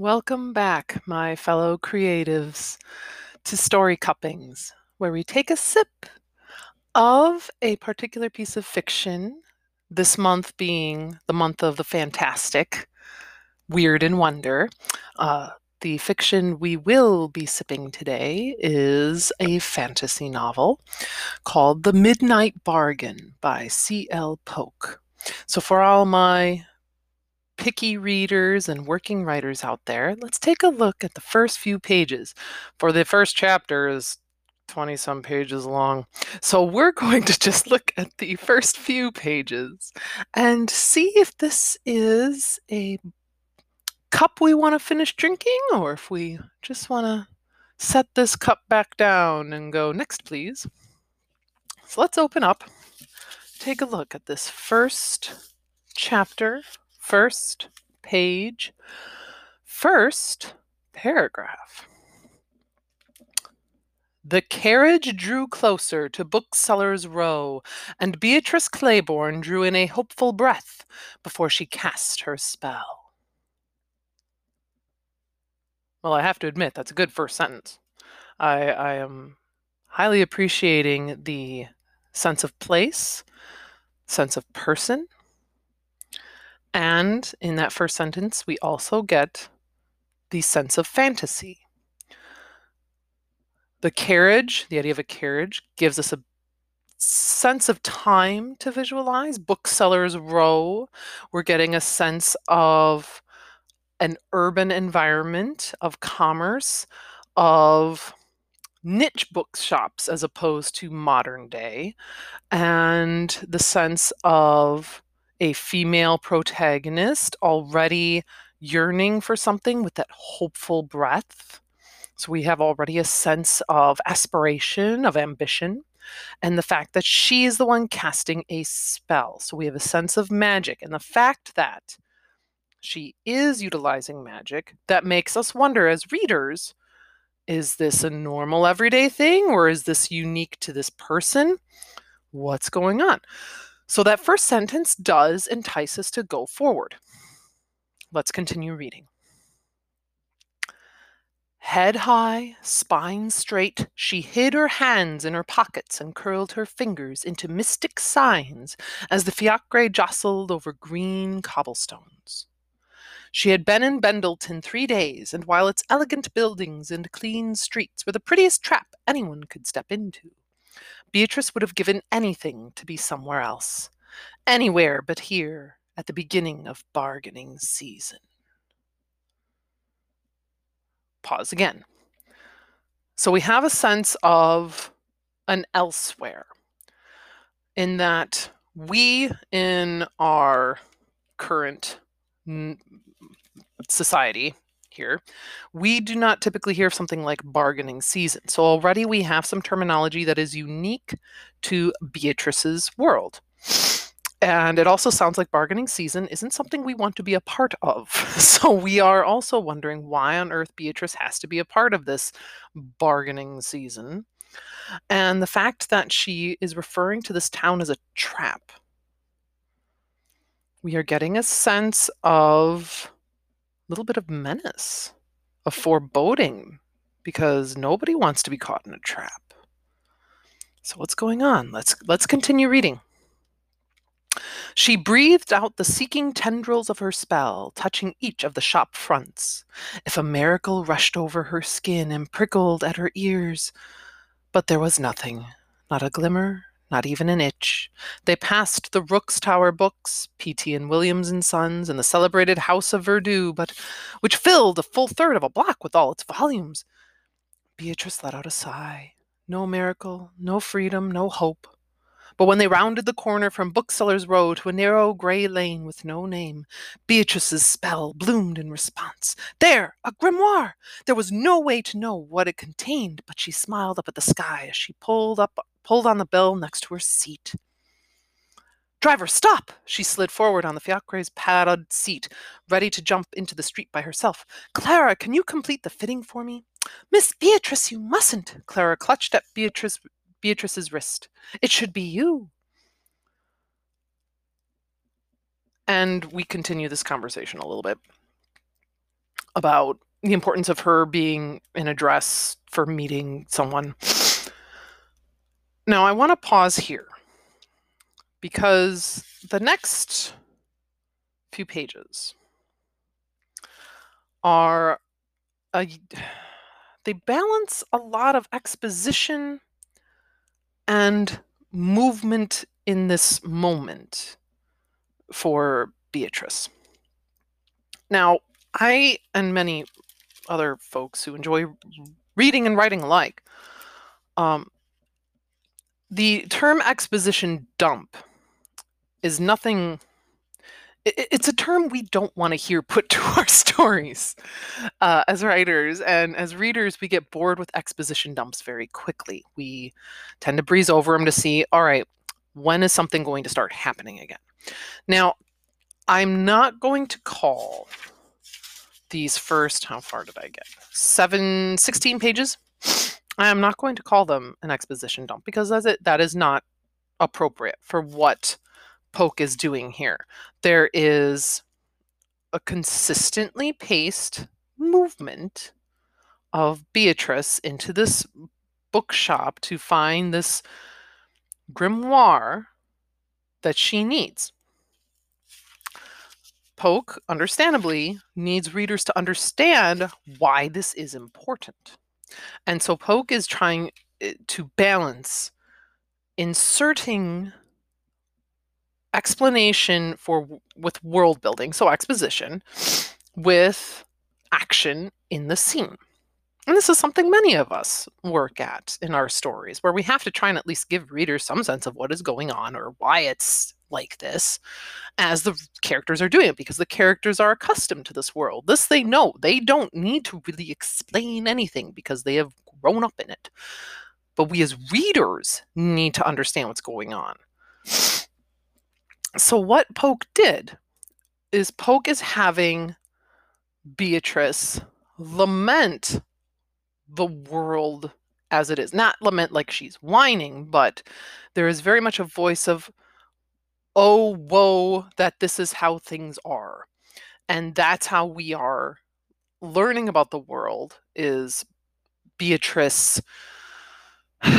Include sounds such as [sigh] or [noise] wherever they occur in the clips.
Welcome back, my fellow creatives, to Story Cuppings, where we take a sip of a particular piece of fiction, this month being the month of the fantastic, weird, and wonder. Uh, the fiction we will be sipping today is a fantasy novel called The Midnight Bargain by C.L. Polk. So, for all my picky readers and working writers out there, let's take a look at the first few pages. For the first chapter is 20 some pages long. So we're [laughs] going to just look at the first few pages and see if this is a cup we want to finish drinking or if we just want to set this cup back down and go, next, please. So let's open up, take a look at this first chapter first page, first paragraph. The carriage drew closer to Booksellers' Row, and Beatrice Claiborne drew in a hopeful breath before she cast her spell. Well, I have to admit, that's a good first sentence. I, I am highly appreciating the sense of place, sense of person, and in that first sentence, we also get the sense of fantasy. The carriage, the idea of a carriage, gives us a sense of time to visualize. Booksellers Row, we're getting a sense of an urban environment, of commerce, of niche bookshops as opposed to modern day, and the sense of a female protagonist already yearning for something with that hopeful breath. So we have already a sense of aspiration, of ambition, and the fact that she is the one casting a spell. So we have a sense of magic, and the fact that she is utilizing magic that makes us wonder as readers is this a normal everyday thing or is this unique to this person? What's going on? So that first sentence does entice us to go forward. Let's continue reading. Head high, spine straight, she hid her hands in her pockets and curled her fingers into mystic signs as the fiacre jostled over green cobblestones. She had been in Bendleton three days, and while its elegant buildings and clean streets were the prettiest trap anyone could step into, Beatrice would have given anything to be somewhere else, anywhere but here at the beginning of bargaining season. Pause again. So we have a sense of an elsewhere in that we, in our current society, here, we do not typically hear of something like bargaining season. So already we have some terminology that is unique to Beatrice's world. And it also sounds like bargaining season isn't something we want to be a part of. [laughs] So we are also wondering why on earth Beatrice has to be a part of this bargaining season. And the fact that she is referring to this town as a trap. We are getting a sense of little bit of menace, of foreboding, because nobody wants to be caught in a trap. So what's going on? Let's let's continue reading. She breathed out the seeking tendrils of her spell, touching each of the shop fronts. If a miracle rushed over her skin and prickled at her ears, but there was nothing, not a glimmer, not even an itch. They passed the Rooks Tower books, P.T. and Williams and Sons, and the celebrated House of Verdure, but which filled a full third of a block with all its volumes. Beatrice let out a sigh. No miracle, no freedom, no hope. But when they rounded the corner from Booksellers' Row to a narrow gray lane with no name, Beatrice's spell bloomed in response. There, a grimoire! There was no way to know what it contained, but she smiled up at the sky as she pulled up pulled on the bell next to her seat. Driver, stop! She slid forward on the fiacre's padded seat, ready to jump into the street by herself. Clara, can you complete the fitting for me? Miss Beatrice, you mustn't! Clara clutched at Beatrice, Beatrice's wrist. It should be you. And we continue this conversation a little bit. about the importance of her being in a dress for meeting someone. Now, I want to pause here because the next few pages are a, [sighs] they balance a lot of exposition and movement in this moment for Beatrice. Now, I and many other folks who enjoy reading and writing alike, um, the term exposition dump is nothing it's a term we don't want to hear put [laughs] to our stories uh, as writers. And as readers we get bored with exposition dumps very quickly. We tend to breeze over them to see all right when is something going to start happening again? Now i'm not going to call these first how far did i get? 7 16 pages i'm not going to call them an exposition dump because as it that is not appropriate for what Polk is doing here. There is a consistently paced movement of Beatrice into this bookshop to find this grimoire that she needs. Polk, understandably, needs readers to understand why this is important. And so Polk is trying eh, to balance inserting explanation for with world building, so exposition, with action in the scene. And this is something many of us work at in our stories, where we have to try and at least give readers some sense of what is going on or why it's like this as the characters are doing it, because the characters are accustomed to this world. This they know. They don't need to really explain anything because they have grown up in it. But we as readers need to understand what's going on. So, what Polk did is Polk is having Beatrice lament the world as it is. Not lament like she's whining, but there is very much a voice of, oh, woe, that this is how things are. And that's how we are learning about the world is Beatrice [sighs]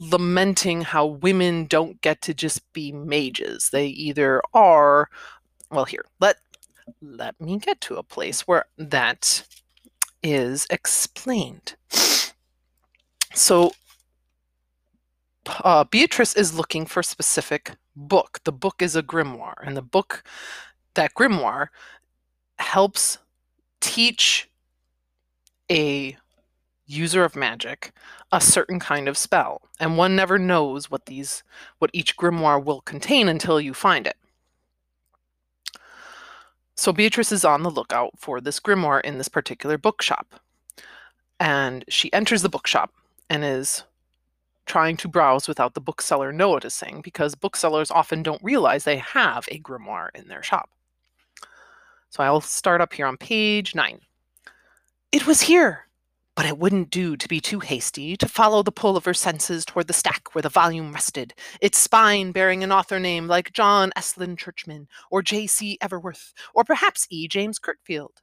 lamenting how women don't get to just be mages. They either are, well, here, let let me get to a place where that is explained. So uh, Beatrice is looking for a specific book. The book is a grimoire, and the book, that grimoire, helps teach a user of magic a certain kind of spell and one never knows what these what each grimoire will contain until you find it so beatrice is on the lookout for this grimoire in this particular bookshop. And she enters the bookshop and is trying to browse without the bookseller noticing because booksellers often don't realize they have a grimoire in their shop. So i'll start up here on page 9 it was here but it wouldn't do to be too hasty, to follow the pull of her senses toward the stack where the volume rested, its spine bearing an author name like John Estlin Churchman, or J.C. Everworth, or perhaps E. James Curtfield.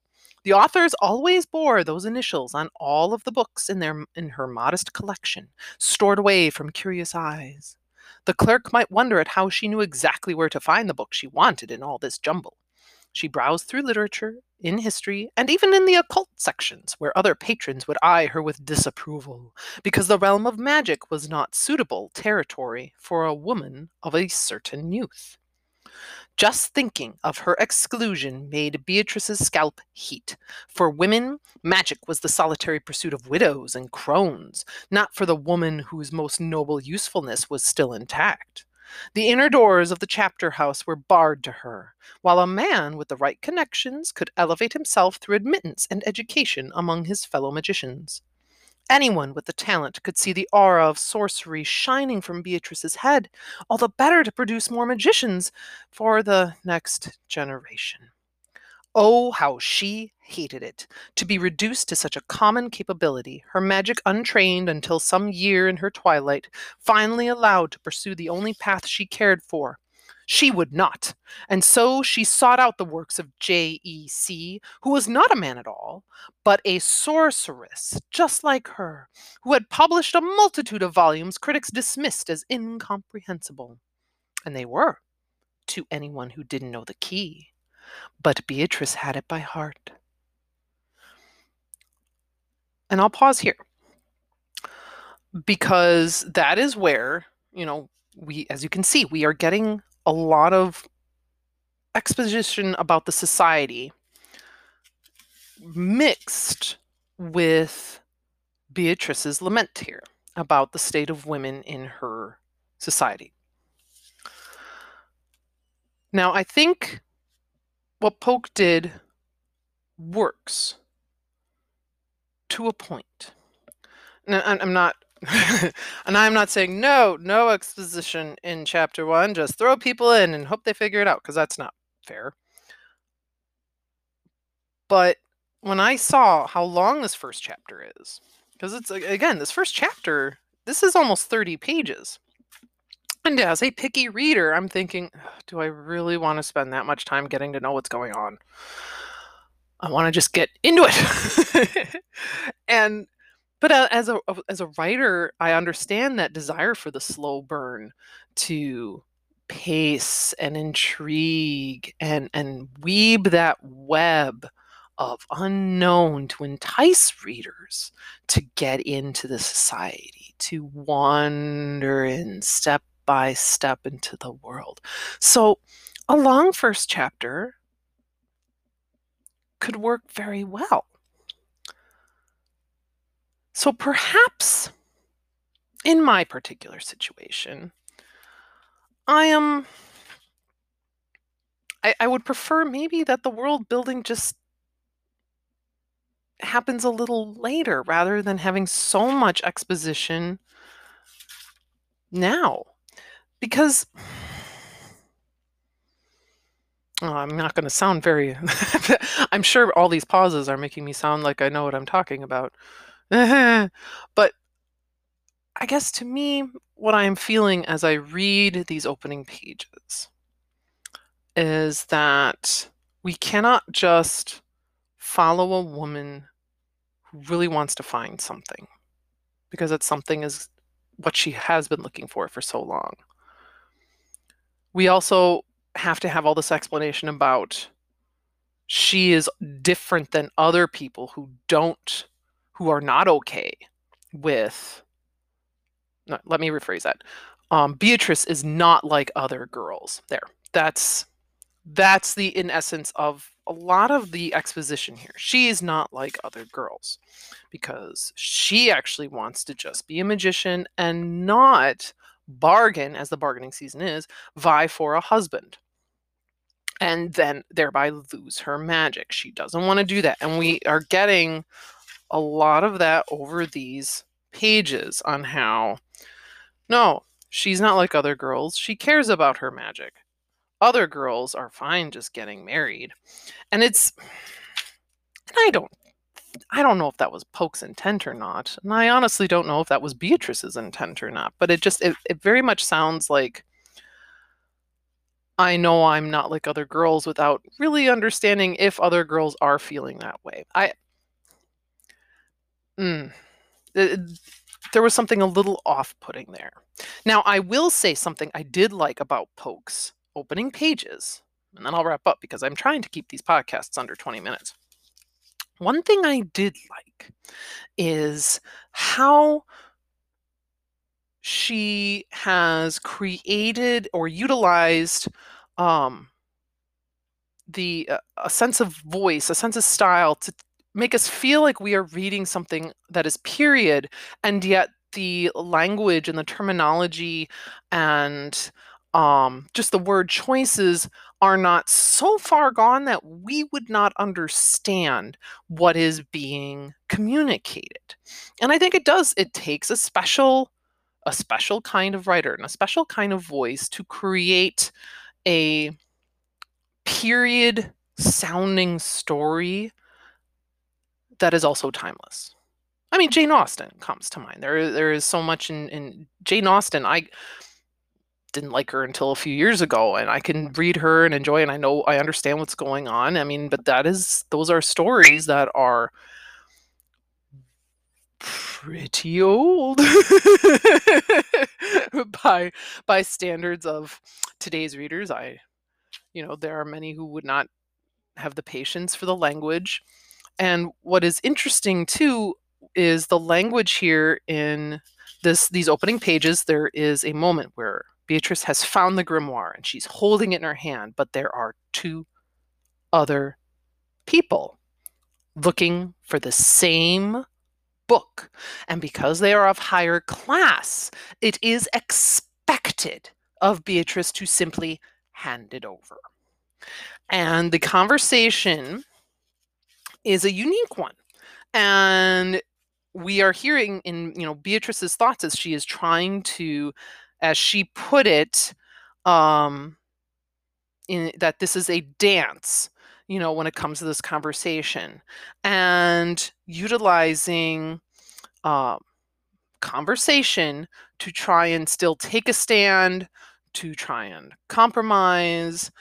The authors always bore those initials on all of the books in their in her modest collection, stored away from curious eyes. The clerk might wonder at how she knew exactly where to find the book she wanted in all this jumble. She browsed through literature, in history, and even in the occult sections, where other patrons would eye her with disapproval, because the realm of magic was not suitable territory for a woman of a certain youth. Just thinking of her exclusion made Beatrice's scalp heat. For women, magic was the solitary pursuit of widows and crones, not for the woman whose most noble usefulness was still intact. The inner doors of the chapter house were barred to her, while a man with the right connections could elevate himself through admittance and education among his fellow magicians. Anyone with the talent could see the aura of sorcery shining from Beatrice's head, all the better to produce more magicians for the next generation. Oh, how she hated it, to be reduced to such a common capability, her magic untrained until some year in her twilight, finally allowed to pursue the only path she cared for. She would not. And so she sought out the works of J.E.C., who was not a man at all, but a sorceress, just like her, who had published a multitude of volumes critics dismissed as incomprehensible. And they were, to anyone who didn't know the key. But Beatrice had it by heart. And I'll pause here because that is where, you know, we, as you can see, we are getting a lot of exposition about the society mixed with Beatrice's lament here about the state of women in her society. Now, I think what Polk did works to a point. Now, I'm not [laughs] and I'm not saying no, no exposition in chapter one. Just throw people in and hope they figure it out because that's not fair. But when I saw how long this first chapter is, because it's again, this first chapter, this is almost 30 pages. And as a picky reader, I'm thinking, do I really want to spend that much time getting to know what's going on? I want to just get into it. [laughs] and but uh, as a as a writer, I understand that desire for the slow burn to pace and intrigue and and weave that web of unknown to entice readers to get into the society, to wander in step by step into the world. So, a long first chapter could work very well. So perhaps in my particular situation, I am. I, I would prefer maybe that the world building just happens a little later rather than having so much exposition now. Because oh, I'm not going to sound very. [laughs] I'm sure all these pauses are making me sound like I know what I'm talking about. [laughs] but I guess to me, what I'm feeling as I read these opening pages is that we cannot just follow a woman who really wants to find something because that something is what she has been looking for for so long. We also have to have all this explanation about she is different than other people who don't who are not okay with no, let me rephrase that. Um, beatrice is not like other girls. There. That's that's the in essence of a lot of the exposition here. She is not like other girls because she actually wants to just be a magician and not bargain as the bargaining season is vie for a husband and then thereby lose her magic she doesn't want to do that and we are getting a lot of that over these pages on how no, she's not like other girls. She cares about her magic. Other girls are fine just getting married. And it's and I don't I don't know if that was Polk's intent or not. And I honestly don't know if that was Beatrice's intent or not. But it just it, it very much sounds like I know I'm not like other girls without really understanding if other girls are feeling that way. I Mm. there was something a little off putting there. Now, I will say something I did like about Polk's opening pages, and then I'll wrap up because I'm trying to keep these podcasts under 20 minutes. One thing I did like is how she has created or utilized um, the uh, a sense of voice, a sense of style to make us feel like we are reading something that is period and yet the language and the terminology and um, just the word choices are not so far gone that we would not understand what is being communicated and i think it does it takes a special a special kind of writer and a special kind of voice to create a period sounding story that is also timeless. I mean, Jane Austen comes to mind. There, there is so much in, in Jane Austen. I didn't like her until a few years ago, and I can read her and enjoy, and I know I understand what's going on. I mean, but that is those are stories that are pretty old [laughs] by by standards of today's readers. I, you know, there are many who would not have the patience for the language. And what is interesting too is the language here in this these opening pages. There is a moment where Beatrice has found the grimoire and she's holding it in her hand, but there are two other people looking for the same book. And because they are of higher class, it is expected of Beatrice to simply hand it over. And the conversation is a unique one. And we are hearing in, you know, Beatrice's thoughts as she is trying to, as she put it, um, in that this is a dance, you know, when it comes to this conversation, and utilizing uh, conversation to try and still take a stand, to try and compromise,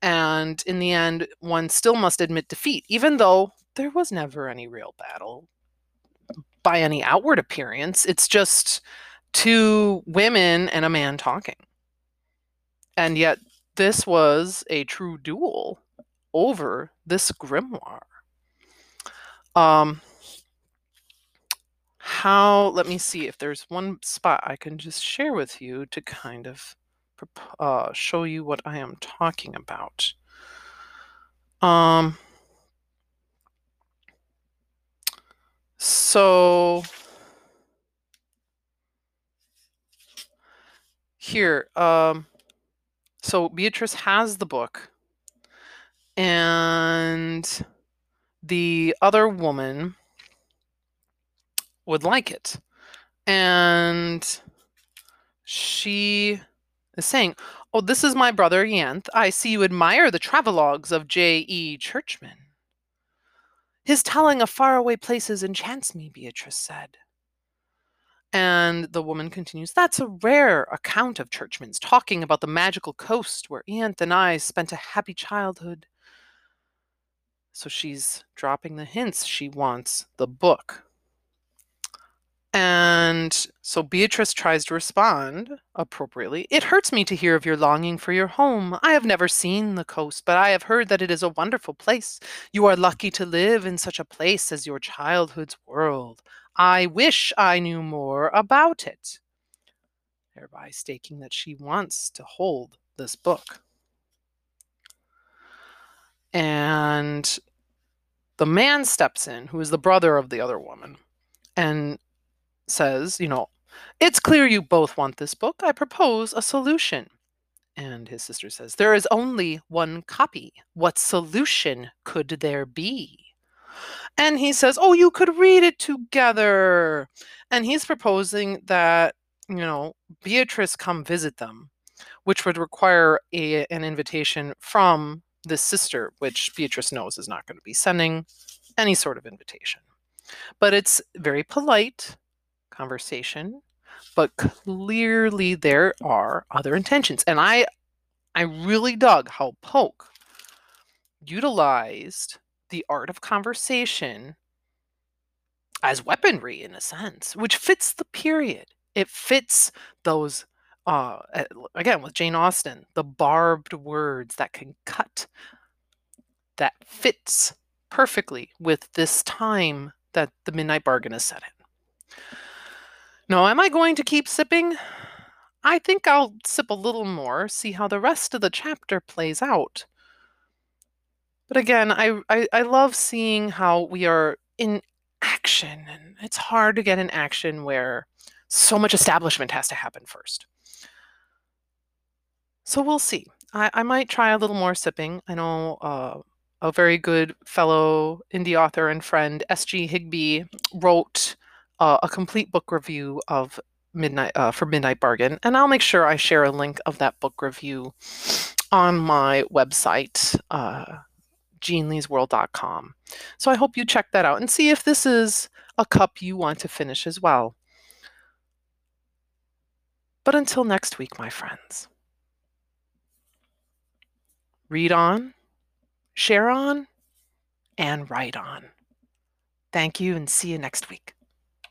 and in the end, one still must admit defeat, even though there was never any real battle by any outward appearance. It's just two women and a man talking. And yet, this was a true duel over this grimoire. Um, how, let me see if there's one spot I can just share with you to kind of uh, show you what I am talking about. Um, so here, um, so Beatrice has the book, and the other woman would like it. And she is saying, Oh, this is my brother Yanth. I see you admire the travelogues of J.E. Churchman. His telling of faraway places enchants me, Beatrice said. And the woman continues, That's a rare account of Churchman's talking about the magical coast where Yanth and I spent a happy childhood. So she's dropping the hints. She wants the book. And so Beatrice tries to respond appropriately. It hurts me to hear of your longing for your home. I have never seen the coast, but I have heard that it is a wonderful place. You are lucky to live in such a place as your childhood's world. I wish I knew more about it. Thereby staking that she wants to hold this book. And the man steps in, who is the brother of the other woman, and says, you know, it's clear you both want this book. I propose a solution. And his sister says, There is only one copy. What solution could there be? And he says, Oh, you could read it together. And he's proposing that, you know, Beatrice come visit them, which would require a, an invitation from the sister, which Beatrice knows is not going to be sending any sort of invitation. But it's very polite conversation, but clearly there are other intentions. And I I really dug how Polk utilized the art of conversation as weaponry in a sense, which fits the period. It fits those uh, again with Jane Austen, the barbed words that can cut that fits perfectly with this time that the Midnight Bargain is set in. Now, am I going to keep sipping? I think I'll sip a little more, see how the rest of the chapter plays out. But again, I, I, I love seeing how we are in action, and it's hard to get in action where so much establishment has to happen first. So we'll see. I, I might try a little more sipping. I know uh, a very good fellow indie author and friend, S.G. Higby, wrote uh, a complete book review of Midnight uh, for Midnight Bargain, and I'll make sure I share a link of that book review on my website, uh, jeanleesworld.com. So I hope you check that out and see if this is a cup you want to finish as well. But until next week, my friends, read on, share on, and write on. Thank you and see you next week.